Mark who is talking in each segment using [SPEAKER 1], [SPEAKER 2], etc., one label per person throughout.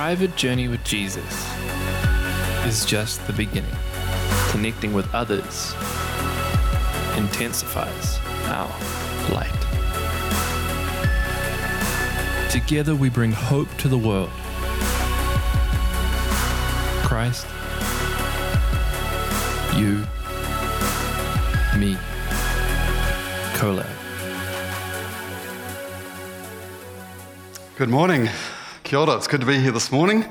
[SPEAKER 1] private journey with Jesus is just the beginning. Connecting with others intensifies our light. Together we bring hope to the world. Christ, you, me, collab.
[SPEAKER 2] Good morning. Kia ora. It's good to be here this morning.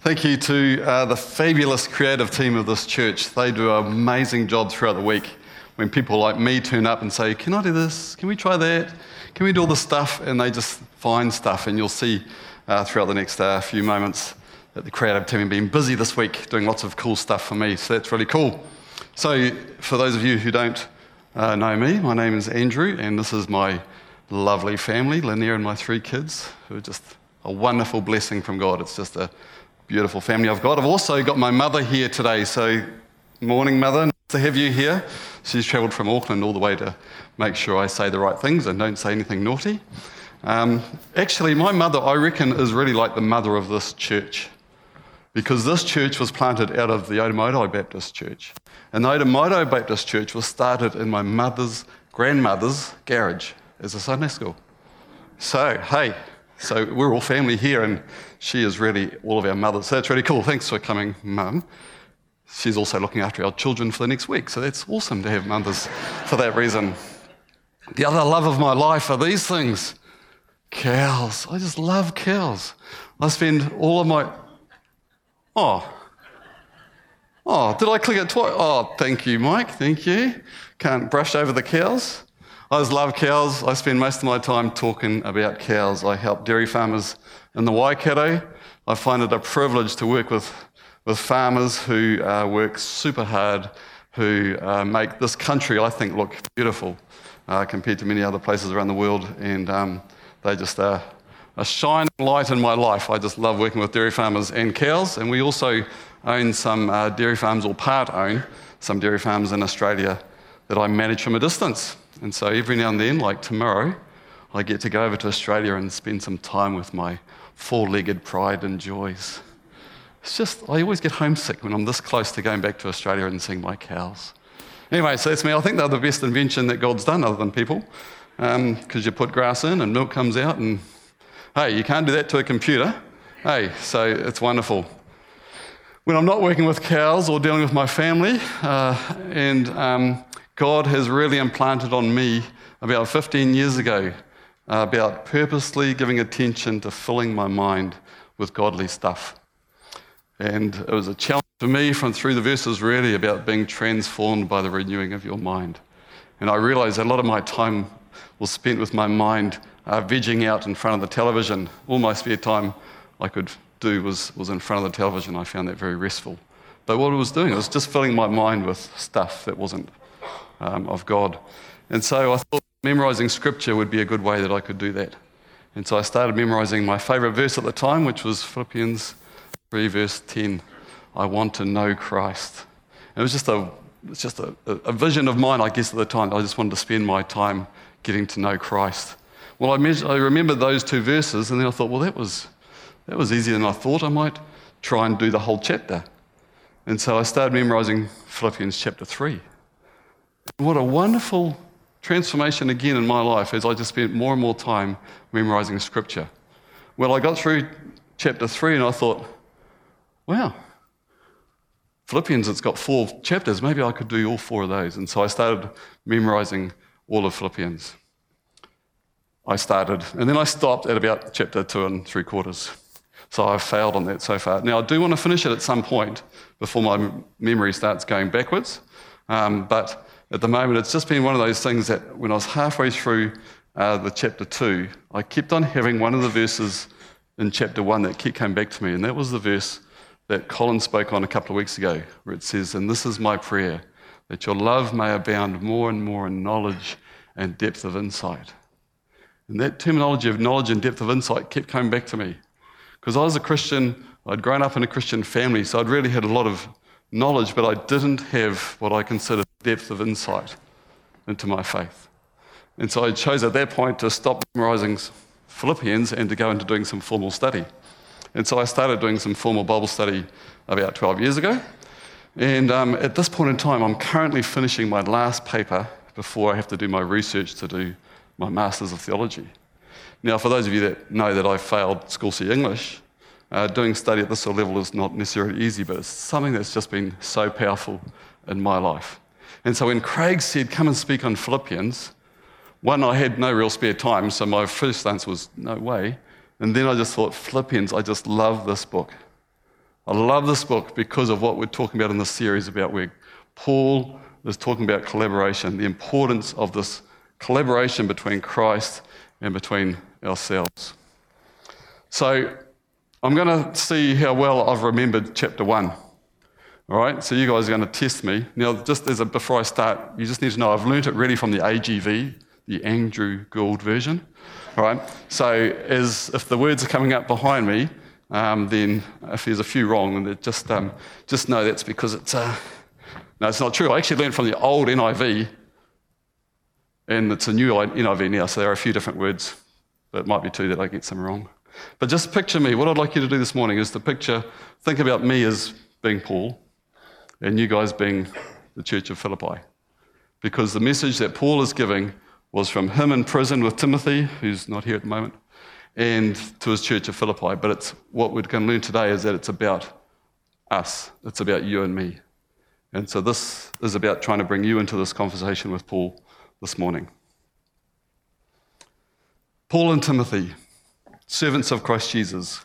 [SPEAKER 2] Thank you to uh, the fabulous creative team of this church. They do an amazing job throughout the week. When people like me turn up and say, Can I do this? Can we try that? Can we do all this stuff? And they just find stuff. And you'll see uh, throughout the next uh, few moments that the creative team have been busy this week doing lots of cool stuff for me. So that's really cool. So, for those of you who don't uh, know me, my name is Andrew, and this is my lovely family, Lanier and my three kids, who are just a wonderful blessing from God. It's just a beautiful family I've got. I've also got my mother here today. So, morning, mother. Nice to have you here. She's travelled from Auckland all the way to make sure I say the right things and don't say anything naughty. Um, actually, my mother, I reckon, is really like the mother of this church because this church was planted out of the Otumoetai Baptist Church. And the Otumoetai Baptist Church was started in my mother's grandmother's garage as a Sunday school. So, hey, so we're all family here, and she is really all of our mothers. So that's really cool. Thanks for coming, Mum. She's also looking after our children for the next week, so that's awesome to have mothers for that reason. The other love of my life are these things cows. I just love cows. I spend all of my. Oh. Oh, did I click it twice? Oh, thank you, Mike. Thank you. Can't brush over the cows. I just love cows. I spend most of my time talking about cows. I help dairy farmers in the Waikato. I find it a privilege to work with, with farmers who uh, work super hard, who uh, make this country, I think, look beautiful uh, compared to many other places around the world. And um, they just are a shining light in my life. I just love working with dairy farmers and cows. And we also own some uh, dairy farms, or part own some dairy farms in Australia that I manage from a distance. And so every now and then, like tomorrow, I get to go over to Australia and spend some time with my four legged pride and joys. It's just, I always get homesick when I'm this close to going back to Australia and seeing my cows. Anyway, so that's me. I think they're the best invention that God's done other than people. Because um, you put grass in and milk comes out, and hey, you can't do that to a computer. Hey, so it's wonderful. When I'm not working with cows or dealing with my family, uh, and um, God has really implanted on me about 15 years ago about purposely giving attention to filling my mind with godly stuff. And it was a challenge for me from through the verses really about being transformed by the renewing of your mind. And I realized a lot of my time was spent with my mind uh, vegging out in front of the television. All my spare time I could do was, was in front of the television. I found that very restful. But what I was doing was just filling my mind with stuff that wasn't um, of God. And so I thought memorizing scripture would be a good way that I could do that. And so I started memorizing my favorite verse at the time, which was Philippians 3, verse 10. I want to know Christ. And it was just a it's just a, a, vision of mine, I guess, at the time. I just wanted to spend my time getting to know Christ. Well, I, measured, I remembered those two verses, and then I thought, well, that was, that was easier than I thought. I might try and do the whole chapter. And so I started memorizing Philippians chapter 3. What a wonderful transformation again in my life as I just spent more and more time memorizing scripture. Well, I got through chapter 3 and I thought, wow, Philippians, it's got four chapters. Maybe I could do all four of those. And so I started memorizing all of Philippians. I started, and then I stopped at about chapter two and three quarters. So I've failed on that so far. Now, I do want to finish it at some point before my memory starts going backwards. Um, but at the moment, it's just been one of those things that when I was halfway through uh, the chapter two, I kept on having one of the verses in chapter one that kept coming back to me, and that was the verse that Colin spoke on a couple of weeks ago, where it says, And this is my prayer, that your love may abound more and more in knowledge and depth of insight. And that terminology of knowledge and depth of insight kept coming back to me. Because I was a Christian, I'd grown up in a Christian family, so I'd really had a lot of knowledge, but I didn't have what I considered depth of insight into my faith. And so I chose at that point to stop memorizing Philippians and to go into doing some formal study. And so I started doing some formal Bible study about 12 years ago. And um, at this point in time, I'm currently finishing my last paper before I have to do my research to do my Masters of Theology. Now, for those of you that know that I failed School C English, uh, doing study at this sort of level is not necessarily easy, but it's something that's just been so powerful in my life. And so when Craig said, Come and speak on Philippians, one, I had no real spare time, so my first answer was, No way. And then I just thought, Philippians, I just love this book. I love this book because of what we're talking about in this series about where Paul is talking about collaboration, the importance of this collaboration between Christ and between ourselves. So I'm going to see how well I've remembered chapter one. All right, so you guys are going to test me. Now, just as a, before I start, you just need to know I've learned it really from the AGV, the Andrew Gould version. All right, so as if the words are coming up behind me, um, then if there's a few wrong, then just, um, just know that's because it's, uh, no, it's not true. I actually learned from the old NIV, and it's a new NIV now, so there are a few different words, but it might be two that I get some wrong. But just picture me. What I'd like you to do this morning is to picture, think about me as being Paul, and you guys being the church of Philippi. Because the message that Paul is giving was from him in prison with Timothy, who's not here at the moment, and to his church of Philippi. But it's what we're going to learn today is that it's about us. It's about you and me. And so this is about trying to bring you into this conversation with Paul this morning. Paul and Timothy, servants of Christ Jesus,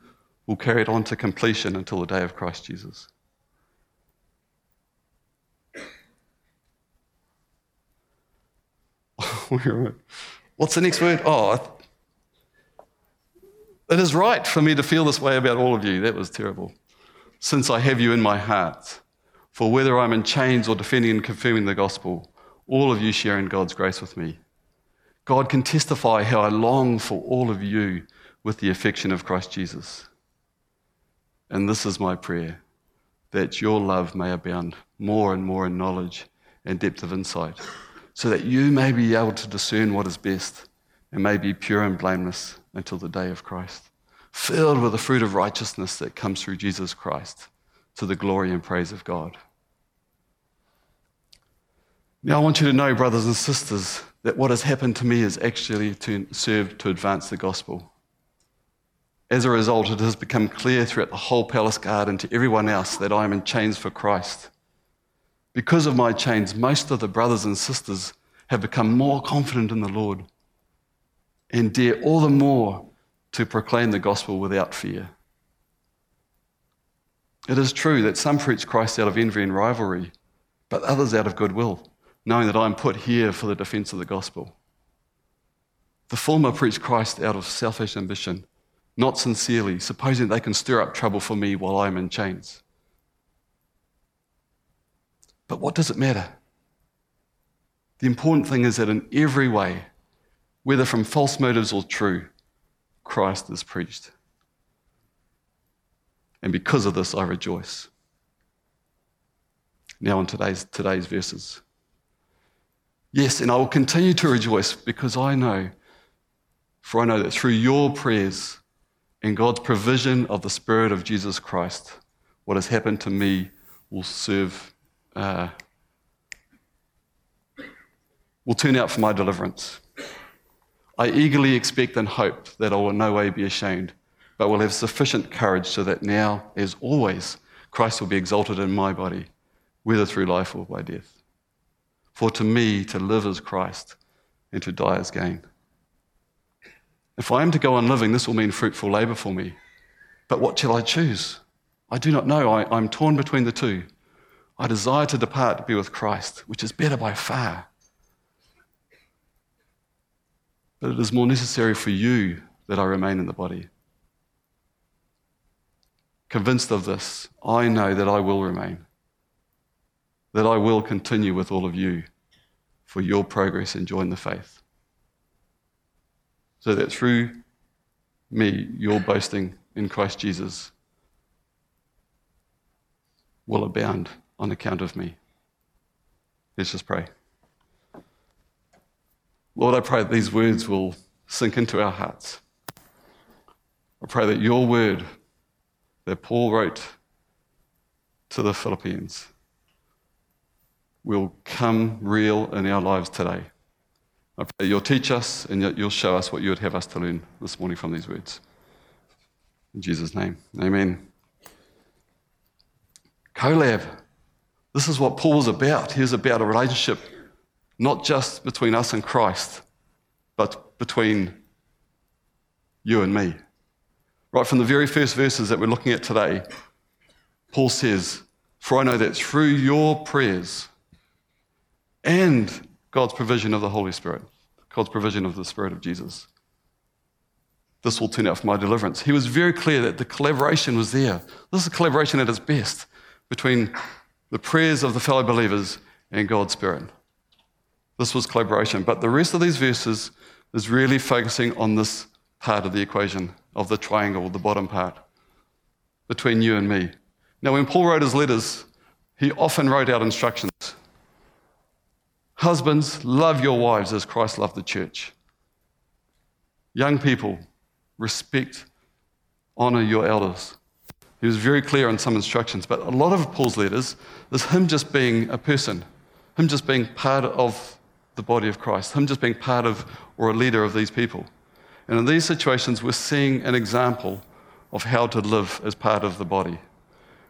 [SPEAKER 2] will carry it on to completion until the day of Christ Jesus. What's the next word? Oh, it is right for me to feel this way about all of you. That was terrible. Since I have you in my heart. For whether I'm in chains or defending and confirming the gospel, all of you share in God's grace with me. God can testify how I long for all of you with the affection of Christ Jesus. And this is my prayer that your love may abound more and more in knowledge and depth of insight, so that you may be able to discern what is best and may be pure and blameless until the day of Christ, filled with the fruit of righteousness that comes through Jesus Christ to the glory and praise of God. Now, I want you to know, brothers and sisters, that what has happened to me has actually to serve to advance the gospel. As a result, it has become clear throughout the whole palace guard and to everyone else that I am in chains for Christ. Because of my chains, most of the brothers and sisters have become more confident in the Lord and dare all the more to proclaim the gospel without fear. It is true that some preach Christ out of envy and rivalry, but others out of goodwill, knowing that I am put here for the defense of the gospel. The former preach Christ out of selfish ambition, not sincerely, supposing they can stir up trouble for me while I am in chains. But what does it matter? The important thing is that in every way, whether from false motives or true, Christ is preached. And because of this, I rejoice. Now, in today's, today's verses. Yes, and I will continue to rejoice because I know, for I know that through your prayers and God's provision of the Spirit of Jesus Christ, what has happened to me will serve, uh, will turn out for my deliverance. I eagerly expect and hope that I will in no way be ashamed, but will have sufficient courage so that now, as always, Christ will be exalted in my body, whether through life or by death. For to me, to live is Christ, and to die is gain. If I am to go on living, this will mean fruitful labor for me. But what shall I choose? I do not know. I, am torn between the two. I desire to depart to be with Christ, which is better by far. but it is more necessary for you that I remain in the body. convinced of this, I know that I will remain, that I will continue with all of you for your progress and join the faith. So that through me, your boasting in Christ Jesus will abound on account of me. Let's just pray. Lord, I pray that these words will sink into our hearts. I pray that your word that Paul wrote to the Philippians will come real in our lives today. You'll teach us and you'll show us what you would have us to learn this morning from these words. In Jesus' name, amen. Collab. This is what Paul was about. He's about a relationship not just between us and Christ, but between you and me. Right from the very first verses that we're looking at today, Paul says, For I know that through your prayers and God's provision of the Holy Spirit, God's provision of the Spirit of Jesus, this will turn out for my deliverance. He was very clear that the collaboration was there. This is collaboration at its best between the prayers of the fellow believers and God's Spirit. This was collaboration. But the rest of these verses is really focusing on this part of the equation of the triangle, the bottom part, between you and me. Now, when Paul wrote his letters, he often wrote out instructions. Husbands, love your wives as Christ loved the church. Young people, respect, honor your elders. He was very clear on some instructions, but a lot of Paul's letters is him just being a person, him just being part of the body of Christ, him just being part of or a leader of these people. And in these situations, we're seeing an example of how to live as part of the body.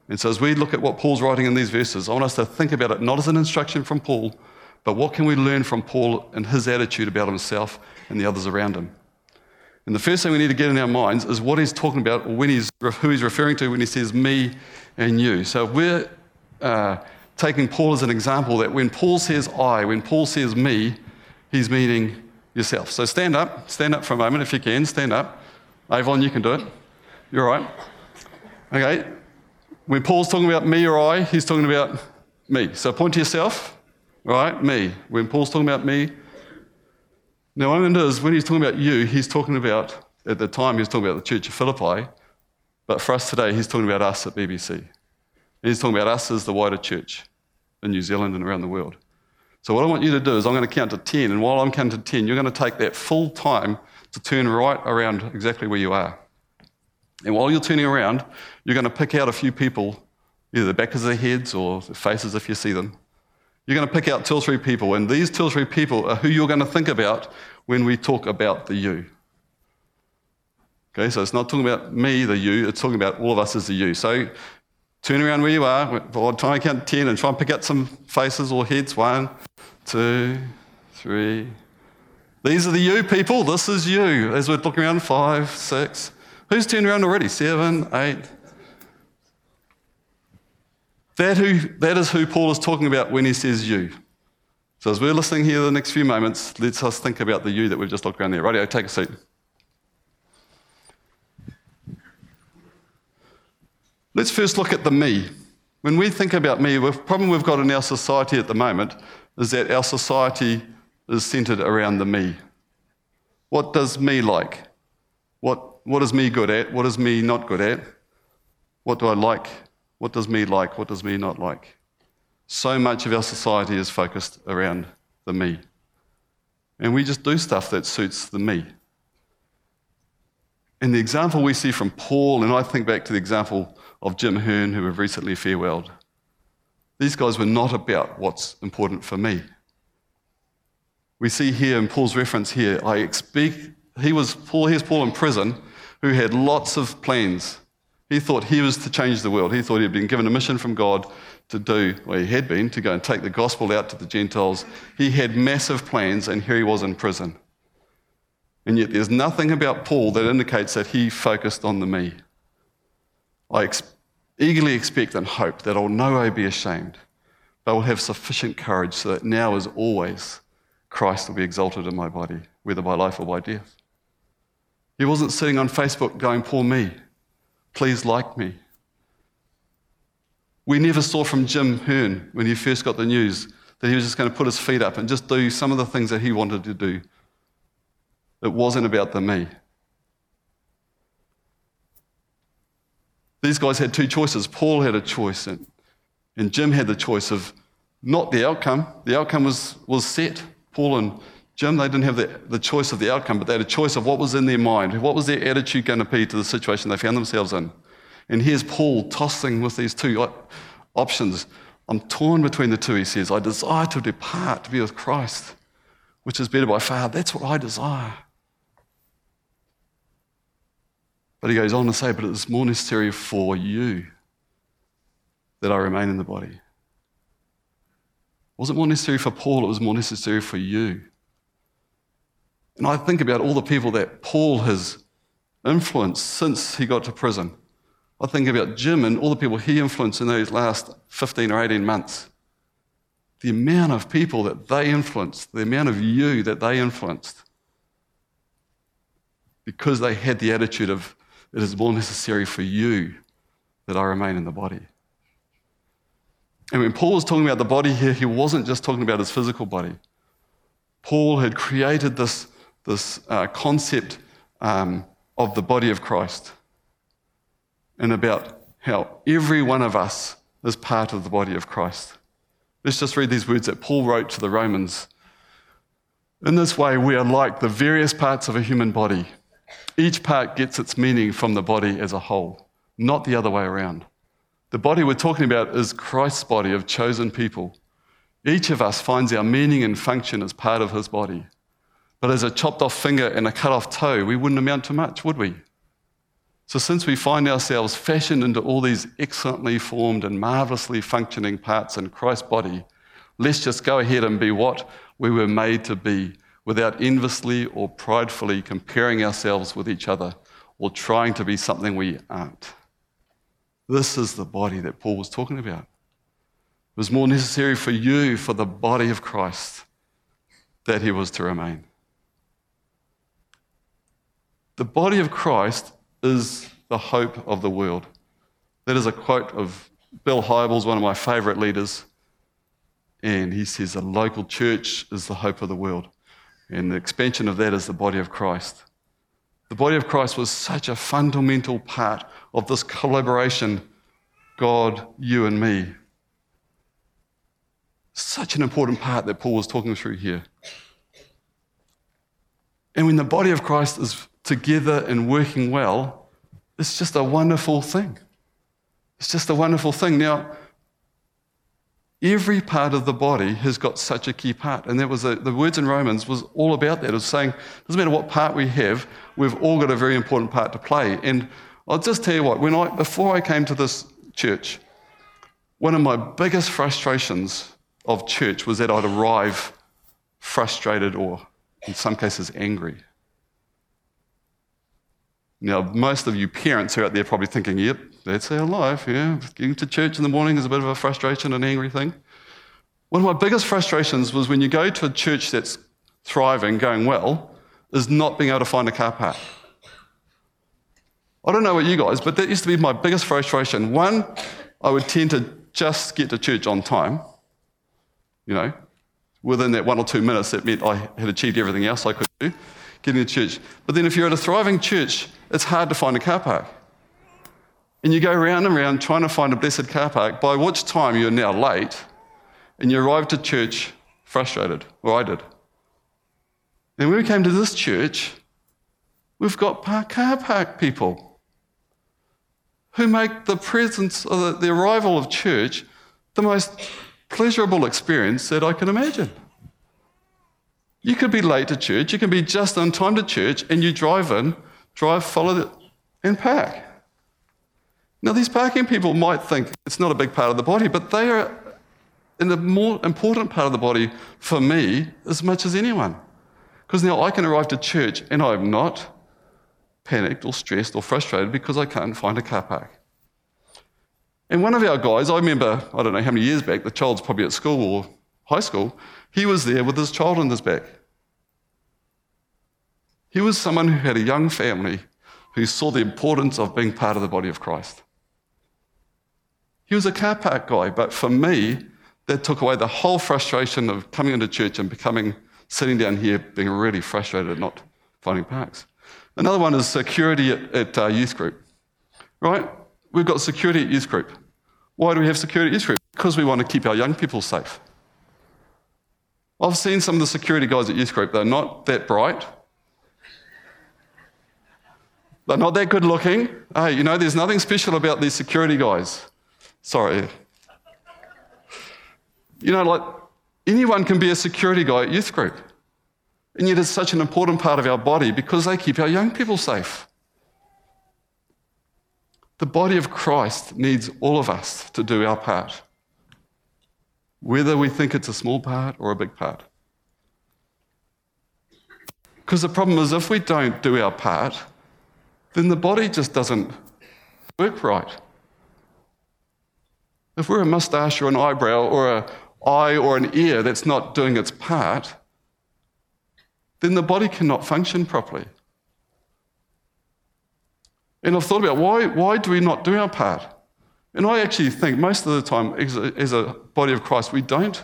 [SPEAKER 2] And so, as we look at what Paul's writing in these verses, I want us to think about it not as an instruction from Paul, but what can we learn from Paul and his attitude about himself and the others around him. And the first thing we need to get in our minds is what he's talking about, or when he's, who he's referring to when he says me and you. So if we're uh, taking Paul as an example, that when Paul says I, when Paul says me, he's meaning yourself. So stand up, stand up for a moment if you can, stand up. Avon, you can do it. You're all right. Okay. When Paul's talking about me or I, he's talking about me. So point to yourself, right? Me. When Paul's talking about me, now, what I is when he's talking about you, he's talking about, at the time, he was talking about the church of Philippi, but for us today, he's talking about us at BBC. And he's talking about us as the wider church in New Zealand and around the world. So, what I want you to do is I'm going to count to 10, and while I'm counting to 10, you're going to take that full time to turn right around exactly where you are. And while you're turning around, you're going to pick out a few people, either the back of their heads or their faces if you see them, you're going to pick out two or three people, and these two or three people are who you're going to think about when we talk about the you. Okay, so it's not talking about me, the you, it's talking about all of us as the you. So turn around where you are, I'll try and count 10 and try and pick out some faces or heads. One, two, three. These are the you people. This is you. As we're looking around, five, six. Who's turned around already? Seven, eight, that, who, that is who Paul is talking about when he says you. So as we're listening here the next few moments, let's us think about the you that we've just looked around there. Radio, take a seat. Let's first look at the me. When we think about me, the problem we've got in our society at the moment is that our society is centered around the me. What does me like? What, what is me good at? What is me not good at? What do I like? What does me like? What does me not like? So much of our society is focused around the me. And we just do stuff that suits the me. And the example we see from Paul, and I think back to the example of Jim Hearn, who we've recently farewelled. These guys were not about what's important for me. We see here in Paul's reference here, I expect, he was Paul, here's Paul in prison, who had lots of plans he thought he was to change the world. He thought he had been given a mission from God to do, well, he had been, to go and take the gospel out to the Gentiles. He had massive plans, and here he was in prison. And yet, there's nothing about Paul that indicates that he focused on the me. I ex- eagerly expect and hope that I'll no way be ashamed, but will have sufficient courage so that now, as always, Christ will be exalted in my body, whether by life or by death. He wasn't sitting on Facebook going, Poor me. Please like me. We never saw from Jim Hearn when he first got the news that he was just going to put his feet up and just do some of the things that he wanted to do. It wasn't about the me. These guys had two choices. Paul had a choice, and, and Jim had the choice of not the outcome. The outcome was, was set. Paul and Jim, they didn't have the, the choice of the outcome, but they had a choice of what was in their mind. What was their attitude going to be to the situation they found themselves in? And here's Paul tossing with these two options. I'm torn between the two, he says. I desire to depart to be with Christ, which is better by far. That's what I desire. But he goes on to say, But it is more necessary for you that I remain in the body. It wasn't more necessary for Paul, it was more necessary for you. And I think about all the people that Paul has influenced since he got to prison. I think about Jim and all the people he influenced in those last 15 or 18 months. The amount of people that they influenced, the amount of you that they influenced, because they had the attitude of, it is more necessary for you that I remain in the body. And when Paul was talking about the body here, he wasn't just talking about his physical body. Paul had created this, this uh, concept um, of the body of Christ and about how every one of us is part of the body of Christ. Let's just read these words that Paul wrote to the Romans. In this way, we are like the various parts of a human body. Each part gets its meaning from the body as a whole, not the other way around. The body we're talking about is Christ's body of chosen people. Each of us finds our meaning and function as part of his body. But as a chopped off finger and a cut off toe, we wouldn't amount to much, would we? So, since we find ourselves fashioned into all these excellently formed and marvelously functioning parts in Christ's body, let's just go ahead and be what we were made to be without enviously or pridefully comparing ourselves with each other or trying to be something we aren't. This is the body that Paul was talking about. It was more necessary for you, for the body of Christ, that he was to remain. The body of Christ is the hope of the world. That is a quote of Bill Hybels, one of my favorite leaders. And he says, A local church is the hope of the world. And the expansion of that is the body of Christ. The body of Christ was such a fundamental part of this collaboration God, you, and me. Such an important part that Paul was talking through here. And when the body of Christ is together and working well, it's just a wonderful thing. It's just a wonderful thing. Now, Every part of the body has got such a key part. And that was a, the words in Romans was all about that. It was saying, it doesn't matter what part we have, we've all got a very important part to play. And I'll just tell you what, when I, before I came to this church, one of my biggest frustrations of church was that I'd arrive frustrated or, in some cases, angry. Now, most of you parents are out there probably thinking, yep, that's our life, yeah. Getting to church in the morning is a bit of a frustration and angry thing. One of my biggest frustrations was when you go to a church that's thriving, going well, is not being able to find a car park. I don't know about you guys, but that used to be my biggest frustration. One, I would tend to just get to church on time. You know, within that one or two minutes, that meant I had achieved everything else I could do getting to church. But then if you're at a thriving church, it's hard to find a car park. And you go round and round trying to find a blessed car park, by which time you're now late and you arrive to church frustrated, or I did. And when we came to this church, we've got park, car park people who make the presence or the, the arrival of church the most pleasurable experience that I can imagine. You could be late to church, you can be just on time to church, and you drive in, drive, follow, and park. Now, these parking people might think it's not a big part of the body, but they are in the more important part of the body for me as much as anyone. Because now I can arrive to church and I'm not panicked or stressed or frustrated because I can't find a car park. And one of our guys, I remember, I don't know how many years back, the child's probably at school or high school, he was there with his child on his back. He was someone who had a young family who saw the importance of being part of the body of Christ. He was a car park guy, but for me, that took away the whole frustration of coming into church and becoming, sitting down here, being really frustrated at not finding parks. Another one is security at, at uh, youth group, right? We've got security at youth group. Why do we have security at youth group? Because we want to keep our young people safe. I've seen some of the security guys at youth group, they're not that bright. They're not that good looking. Hey, you know, there's nothing special about these security guys. Sorry. You know, like anyone can be a security guy at youth group. And yet it's such an important part of our body because they keep our young people safe. The body of Christ needs all of us to do our part, whether we think it's a small part or a big part. Because the problem is, if we don't do our part, then the body just doesn't work right. If we're a mustache or an eyebrow or an eye or an ear that's not doing its part, then the body cannot function properly. And I've thought about why, why do we not do our part? And I actually think most of the time, as a, as a body of Christ, we don't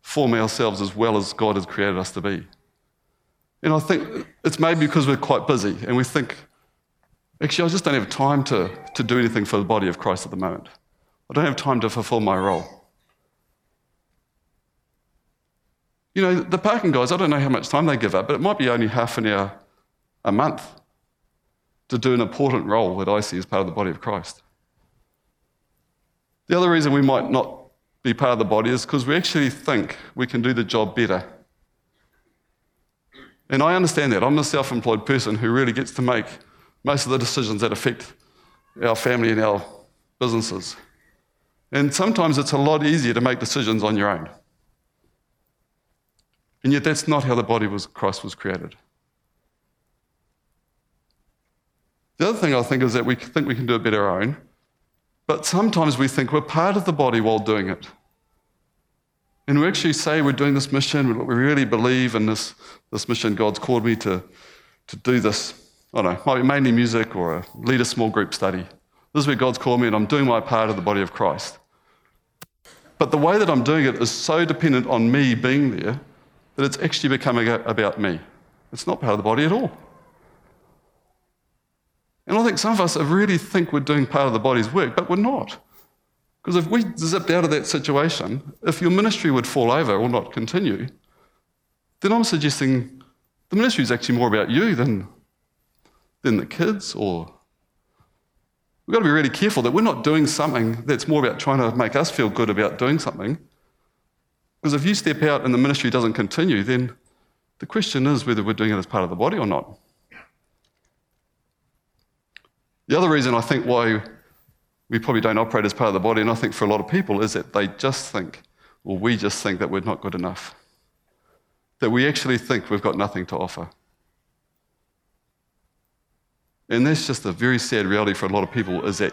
[SPEAKER 2] form ourselves as well as God has created us to be. And I think it's maybe because we're quite busy and we think, actually, I just don't have time to, to do anything for the body of Christ at the moment. I don't have time to fulfill my role. You know, the parking guys, I don't know how much time they give up, but it might be only half an hour a month to do an important role that I see as part of the body of Christ. The other reason we might not be part of the body is because we actually think we can do the job better. And I understand that. I'm a self employed person who really gets to make most of the decisions that affect our family and our businesses. And sometimes it's a lot easier to make decisions on your own. And yet, that's not how the body of Christ was created. The other thing I think is that we think we can do it better our own, but sometimes we think we're part of the body while doing it. And we actually say we're doing this mission, we really believe in this, this mission. God's called me to, to do this. I don't know, might be mainly music or a, lead a small group study. This is where God's called me, and I'm doing my part of the body of Christ. But the way that I'm doing it is so dependent on me being there that it's actually becoming about me. It's not part of the body at all. And I think some of us really think we're doing part of the body's work, but we're not. Because if we zipped out of that situation, if your ministry would fall over or not continue, then I'm suggesting the ministry is actually more about you than, than the kids or We've got to be really careful that we're not doing something that's more about trying to make us feel good about doing something because if you step out and the ministry doesn't continue, then the question is whether we're doing it as part of the body or not. The other reason I think why we probably don't operate as part of the body, and I think for a lot of people, is that they just think, or we just think that we're not good enough. That we actually think we've got nothing to offer. And that's just a very sad reality for a lot of people is that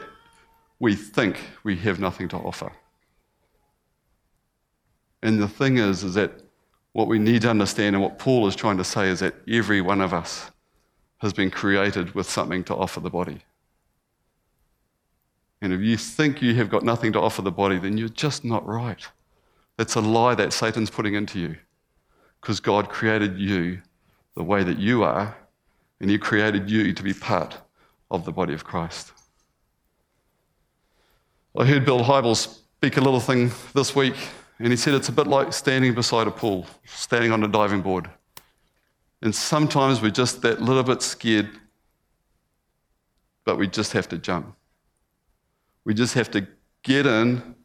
[SPEAKER 2] we think we have nothing to offer. And the thing is, is that what we need to understand and what Paul is trying to say is that every one of us has been created with something to offer the body. And if you think you have got nothing to offer the body, then you're just not right. It's a lie that Satan's putting into you. Because God created you the way that you are, and He created you to be part of the body of Christ. I heard Bill Hybels speak a little thing this week and he said it's a bit like standing beside a pool, standing on a diving board. And sometimes we're just that little bit scared, but we just have to jump. We just have to get in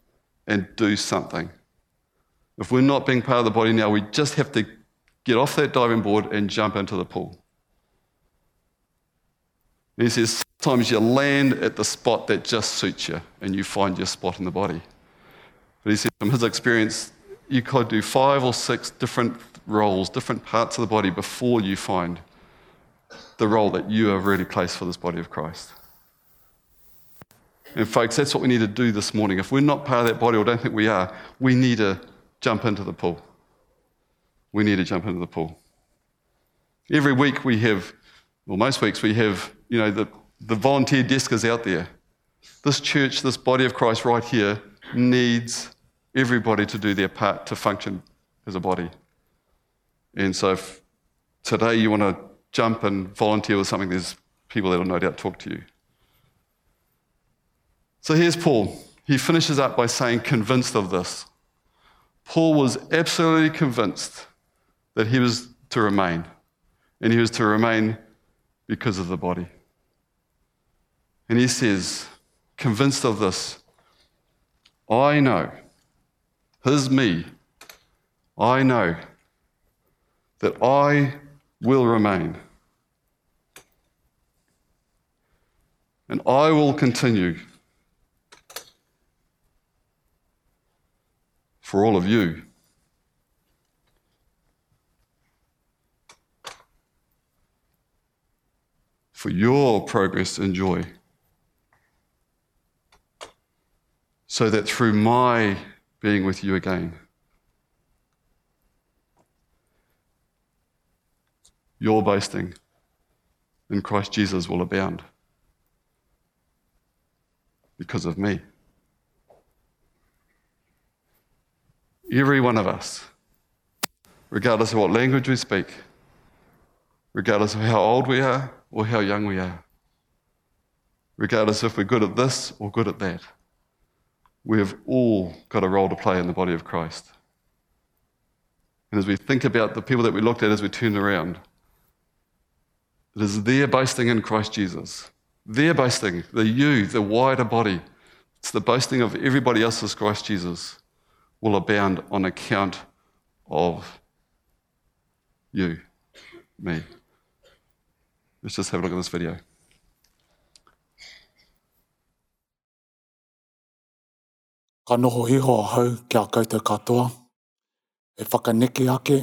[SPEAKER 2] and do something. If we're not being part of the body now, we just have to get off that diving board and jump into the pool. He says, sometimes you land at the spot that just suits you and you find your spot in the body. But he says, from his experience, you could do five or six different roles, different parts of the body before you find the role that you are really placed for this body of Christ. And folks, that's what we need to do this morning. If we're not part of that body or don't think we are, we need to jump into the pool. We need to jump into the pool. Every week we have, well, most weeks we have, you know, the, the volunteer desk is out there. This church, this body of Christ right here, needs everybody to do their part to function as a body. And so if today you want to jump and volunteer with something, there's people that will no doubt talk to you. So here's Paul. He finishes up by saying, convinced of this. Paul was absolutely convinced that he was to remain, and he was to remain because of the body. And he says, convinced of this, I know, his me, I know that I will remain. And I will continue for all of you. For your progress and joy. So that through my being with you again, your boasting in Christ Jesus will abound because of me. Every one of us, regardless of what language we speak, regardless of how old we are or how young we are, regardless if we're good at this or good at that, we have all got a role to play in the body of Christ. And as we think about the people that we looked at as we turned around, it is their boasting in Christ Jesus. Their boasting, the you, the wider body. It's the boasting of everybody else's Christ Jesus will abound on account of you, me. Let's just have a look at this video.
[SPEAKER 3] Ka noho hiho hau ki a koutou katoa. E whakaneke ake,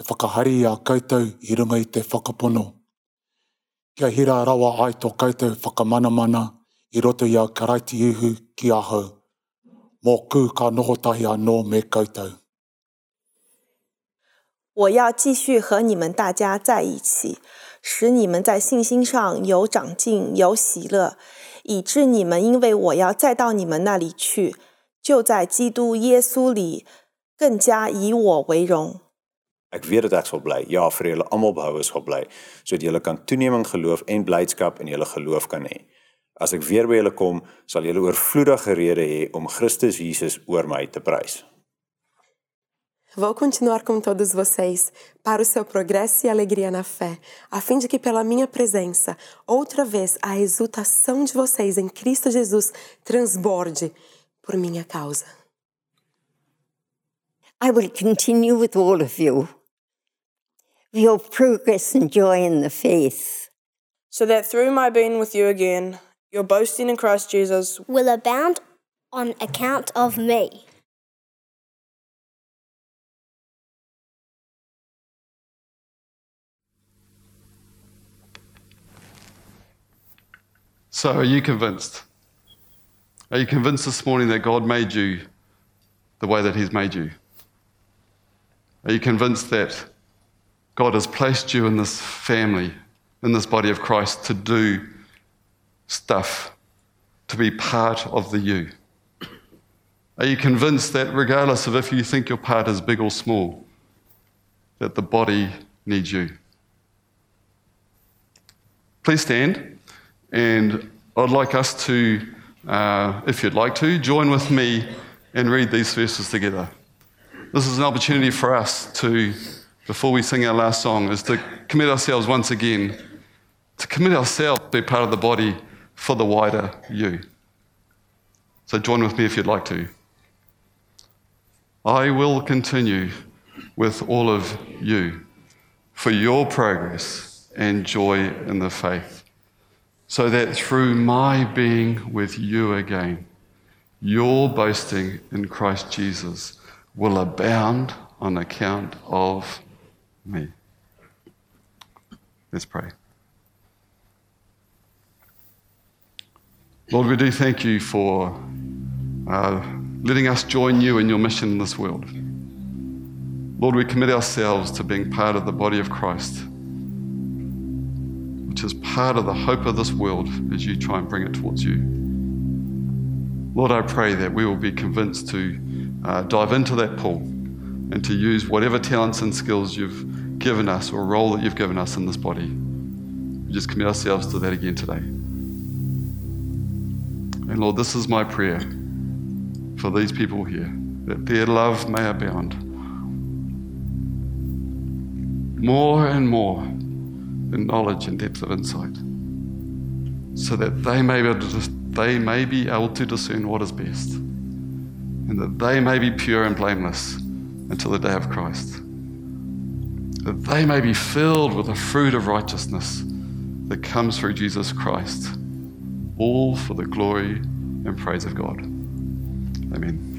[SPEAKER 3] e whakahari a koutou i runga i te whakapono. Kia hira rawa ai tō koutou whakamanamana i roto i a karaiti ihu ki a hau. Mō kū ka noho tahi anō me koutou.
[SPEAKER 4] 我要继续和你们大家在一起， 使你们在信心上有长进，有喜乐，以致你们因为我要再到你们那里去，就在基督耶稣里更加以我为荣。
[SPEAKER 5] Ek weet dat ek sal bly. Ja, vir julle almal behoue sal bly, sodat julle kan toeneming geloof en blydskap in julle geloof kan hê. As ek weer by julle kom, sal julle oorvloedige rede hê om Christus Jesus oor my te prys.
[SPEAKER 6] Vou continuar com todos vocês para o seu progresso e alegria na fé, a fim de que, pela minha presença, outra vez a exultação de vocês em Cristo Jesus transborde por minha causa.
[SPEAKER 7] I will continue with all of you. Your progress and joy in the faith.
[SPEAKER 8] so that through my being with you again, your boasting in Christ Jesus
[SPEAKER 9] will abound on account of me.
[SPEAKER 2] So, are you convinced? Are you convinced this morning that God made you the way that He's made you? Are you convinced that God has placed you in this family, in this body of Christ, to do stuff, to be part of the you? Are you convinced that regardless of if you think your part is big or small, that the body needs you? Please stand, and I'd like us to, uh, if you'd like to, join with me and read these verses together. This is an opportunity for us to, before we sing our last song, is to commit ourselves once again, to commit ourselves to be part of the body for the wider you. So join with me if you'd like to. I will continue with all of you for your progress and joy in the faith, so that through my being with you again, your boasting in Christ Jesus will abound on account of me. Let's pray. Lord, we do thank you for uh, letting us join you in your mission in this world. Lord, we commit ourselves to being part of the body of Christ, which is part of the hope of this world as you try and bring it towards you. Lord, I pray that we will be convinced to uh, dive into that pool and to use whatever talents and skills you've given us or role that you've given us in this body. We just commit ourselves to that again today. And Lord, this is my prayer for these people here that their love may abound more and more in knowledge and depth of insight, so that they may be able to, they may be able to discern what is best, and that they may be pure and blameless until the day of Christ. That they may be filled with the fruit of righteousness that comes through Jesus Christ, all for the glory and praise of God. Amen.